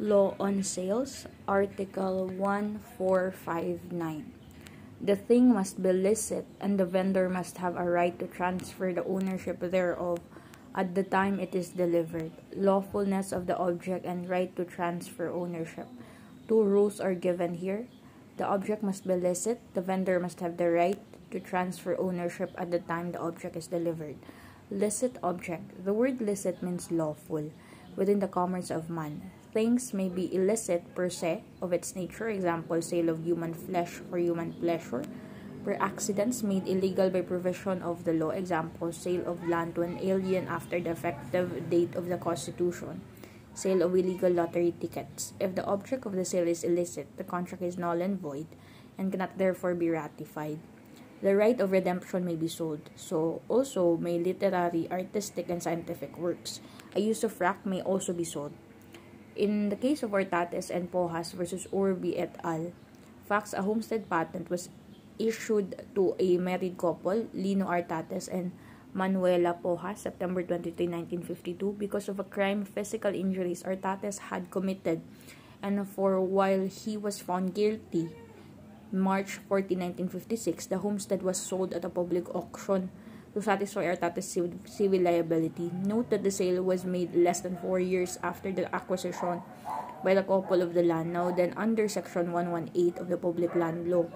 Law on Sales, Article 1459. The thing must be licit, and the vendor must have a right to transfer the ownership thereof at the time it is delivered. Lawfulness of the object and right to transfer ownership. Two rules are given here. The object must be licit, the vendor must have the right to transfer ownership at the time the object is delivered. Licit object. The word licit means lawful within the commerce of man. Things may be illicit per se of its nature, example, sale of human flesh for human pleasure, per accidens made illegal by provision of the law, example, sale of land to an alien after the effective date of the Constitution, sale of illegal lottery tickets. If the object of the sale is illicit, the contract is null and void and cannot therefore be ratified. The right of redemption may be sold, so also may literary, artistic, and scientific works. A usufruct may also be sold. In the case of Ortates and Pojas versus Urbi et al., facts a homestead patent was issued to a married couple, Lino Artates and Manuela Pojas, September 23, 1952, because of a crime physical injuries Artates had committed, and for while he was found guilty, March 14, 1956, the homestead was sold at a public auction to satisfy Artate's civil liability. Note that the sale was made less than four years after the acquisition by the couple of the land, now then under Section 118 of the Public Land Law.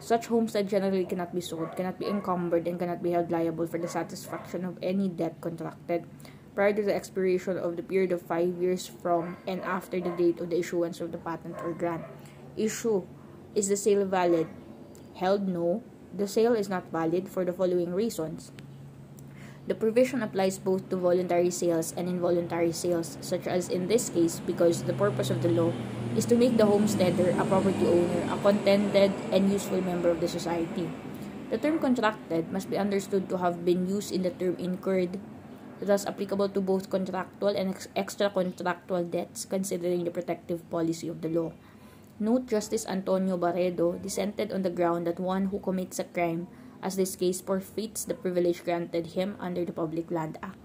Such homestead generally cannot be sold, cannot be encumbered, and cannot be held liable for the satisfaction of any debt contracted prior to the expiration of the period of five years from and after the date of the issuance of the patent or grant. Issue Is the sale valid? Held no the sale is not valid for the following reasons. The provision applies both to voluntary sales and involuntary sales, such as in this case, because the purpose of the law is to make the homesteader a property owner, a contented and useful member of the society. The term contracted must be understood to have been used in the term incurred, thus applicable to both contractual and ex- extra contractual debts, considering the protective policy of the law. Note Justice Antonio Barredo dissented on the ground that one who commits a crime, as this case, forfeits the privilege granted him under the Public Land Act.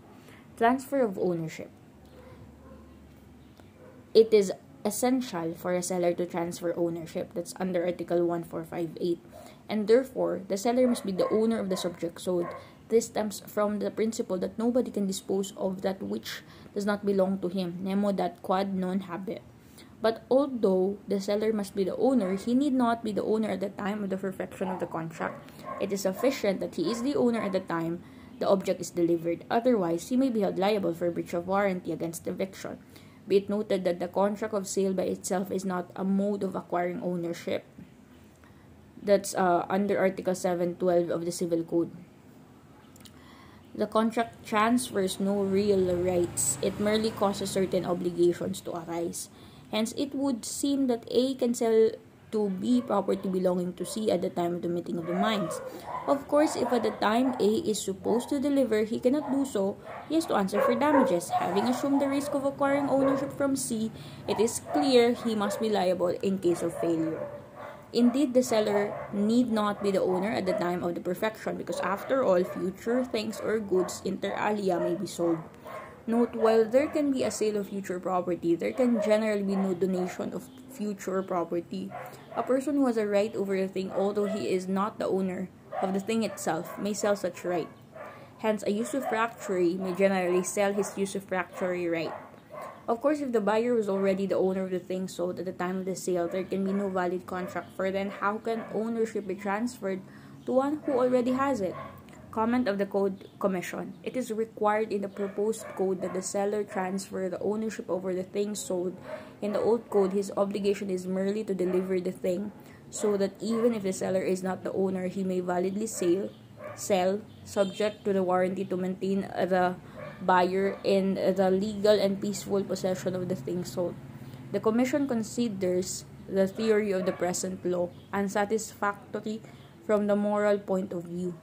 Transfer of ownership. It is essential for a seller to transfer ownership. That's under Article 1458. And therefore, the seller must be the owner of the subject sold. This stems from the principle that nobody can dispose of that which does not belong to him. Nemo dat quod non habet. But although the seller must be the owner, he need not be the owner at the time of the perfection of the contract. It is sufficient that he is the owner at the time the object is delivered. Otherwise, he may be held liable for breach of warranty against eviction. Be it noted that the contract of sale by itself is not a mode of acquiring ownership. That's uh, under Article 712 of the Civil Code. The contract transfers no real rights. It merely causes certain obligations to arise. Hence, it would seem that A can sell to B property belonging to C at the time of the meeting of the minds. Of course, if at the time A is supposed to deliver, he cannot do so, he has to answer for damages. Having assumed the risk of acquiring ownership from C, it is clear he must be liable in case of failure. Indeed, the seller need not be the owner at the time of the perfection because after all, future things or goods inter alia may be sold. Note, while there can be a sale of future property, there can generally be no donation of future property. A person who has a right over a thing, although he is not the owner of the thing itself, may sell such right. Hence, a usufructuary may generally sell his usufructuary right. Of course, if the buyer was already the owner of the thing sold at the time of the sale, there can be no valid contract for then how can ownership be transferred to one who already has it? Comment of the Code Commission. It is required in the proposed code that the seller transfer the ownership over the thing sold. In the old code, his obligation is merely to deliver the thing, so that even if the seller is not the owner, he may validly sell, sell subject to the warranty to maintain the buyer in the legal and peaceful possession of the thing sold. The Commission considers the theory of the present law unsatisfactory from the moral point of view.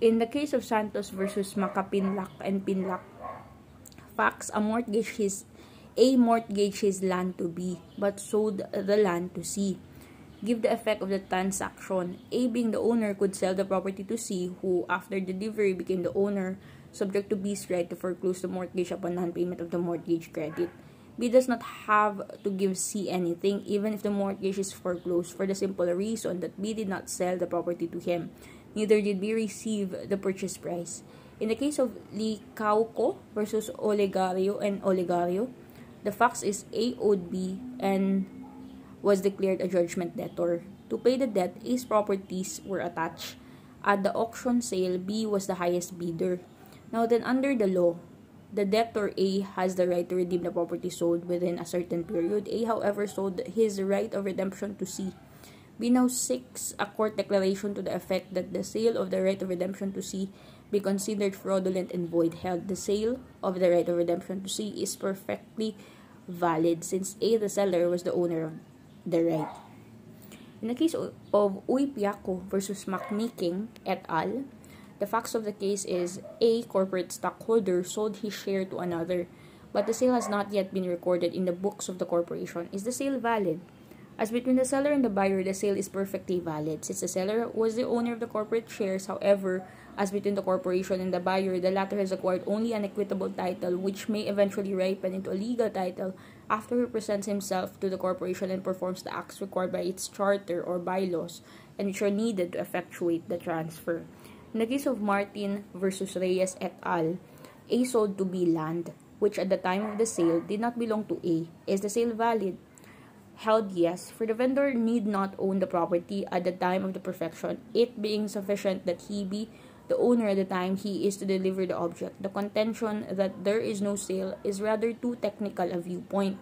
In the case of Santos versus Macapinlac and Pinlac, facts a mortgage his A mortgage his land to B, but sold the land to C. Give the effect of the transaction. A being the owner could sell the property to C, who after delivery became the owner subject to B's right to foreclose the mortgage upon non-payment of the mortgage credit. B does not have to give C anything even if the mortgage is foreclosed for the simple reason that B did not sell the property to him. Neither did B receive the purchase price. In the case of Licauco versus Olegario and Olegario, the facts is A owed B and was declared a judgment debtor. To pay the debt, A's properties were attached. At the auction sale, B was the highest bidder. Now then, under the law, the debtor A has the right to redeem the property sold within a certain period. A, however, sold his right of redemption to C. B now seeks a court declaration to the effect that the sale of the right of redemption to C be considered fraudulent and void held. The sale of the right of redemption to C is perfectly valid since A, the seller, was the owner of the right. In the case of Uy Piaco versus McMicking et al., the facts of the case is A corporate stockholder sold his share to another, but the sale has not yet been recorded in the books of the corporation. Is the sale valid? As between the seller and the buyer, the sale is perfectly valid. Since the seller was the owner of the corporate shares, however, as between the corporation and the buyer, the latter has acquired only an equitable title which may eventually ripen into a legal title after he presents himself to the corporation and performs the acts required by its charter or bylaws and which are needed to effectuate the transfer. In the case of Martin versus Reyes et al., A sold to B land, which at the time of the sale did not belong to A. Is the sale valid? Held yes, for the vendor need not own the property at the time of the perfection, it being sufficient that he be the owner at the time he is to deliver the object. The contention that there is no sale is rather too technical a viewpoint.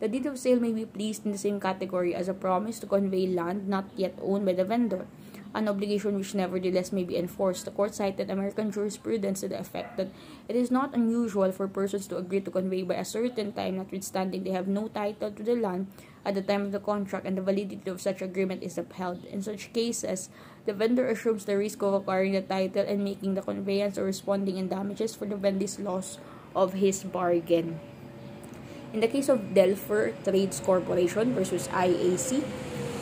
The deed of sale may be placed in the same category as a promise to convey land not yet owned by the vendor an obligation which nevertheless may be enforced. The court cited American jurisprudence to the effect that it is not unusual for persons to agree to convey by a certain time, notwithstanding they have no title to the land at the time of the contract, and the validity of such agreement is upheld. In such cases, the vendor assumes the risk of acquiring the title and making the conveyance or responding in damages for the vendee's loss of his bargain. In the case of Delpher Trades Corporation versus IAC,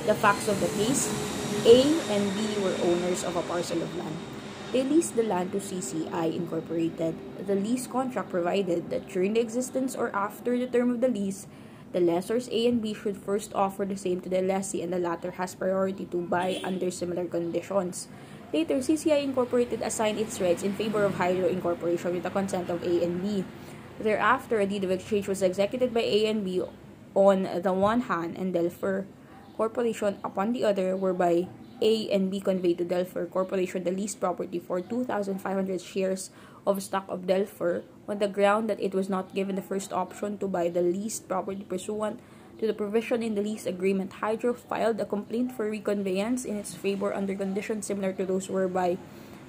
the facts of the case a and B were owners of a parcel of land. They leased the land to CCI Incorporated. The lease contract provided that during the existence or after the term of the lease, the lessors A and B should first offer the same to the lessee and the latter has priority to buy under similar conditions. Later, CCI Incorporated assigned its rights in favor of Hydro Incorporation with the consent of A and B. Thereafter, a deed of exchange was executed by A and B on the one hand and Delpher Corporation upon the other, whereby A and B conveyed to Delpher Corporation the leased property for 2,500 shares of stock of Delpher on the ground that it was not given the first option to buy the leased property pursuant to the provision in the lease agreement. Hydro filed a complaint for reconveyance in its favor under conditions similar to those whereby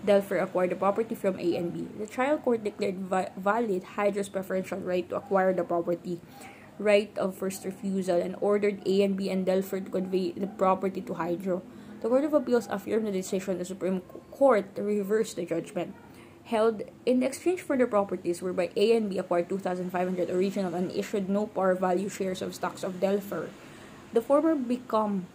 Delpher acquired the property from A and B. The trial court declared vi valid Hydro's preferential right to acquire the property right of first refusal and ordered A and B and Delpher to convey the property to Hydro. The Court of Appeals affirmed the decision the Supreme Court to reverse the judgment. Held in exchange for the properties whereby A and B acquired 2,500 original and issued no par value shares of stocks of Delpher. The former become,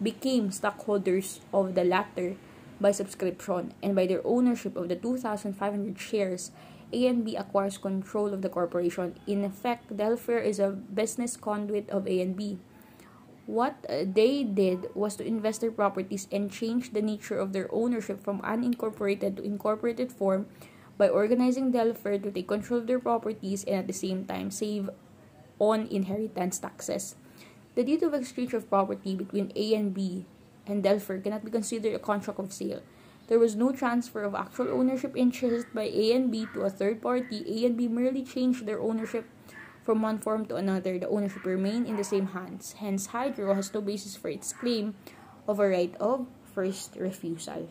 became stockholders of the latter by subscription and by their ownership of the 2,500 shares a and B acquires control of the corporation. In effect, Delpher is a business conduit of A and B. What uh, they did was to invest their properties and change the nature of their ownership from unincorporated to incorporated form by organizing Delpher to take control of their properties and at the same time save on inheritance taxes. The deed of exchange of property between A and B and Delpher cannot be considered a contract of sale. There was no transfer of actual ownership interest by A and B to a third party. A and B merely changed their ownership from one form to another. The ownership remained in the same hands. Hence, Hydro has no basis for its claim of a right of first refusal.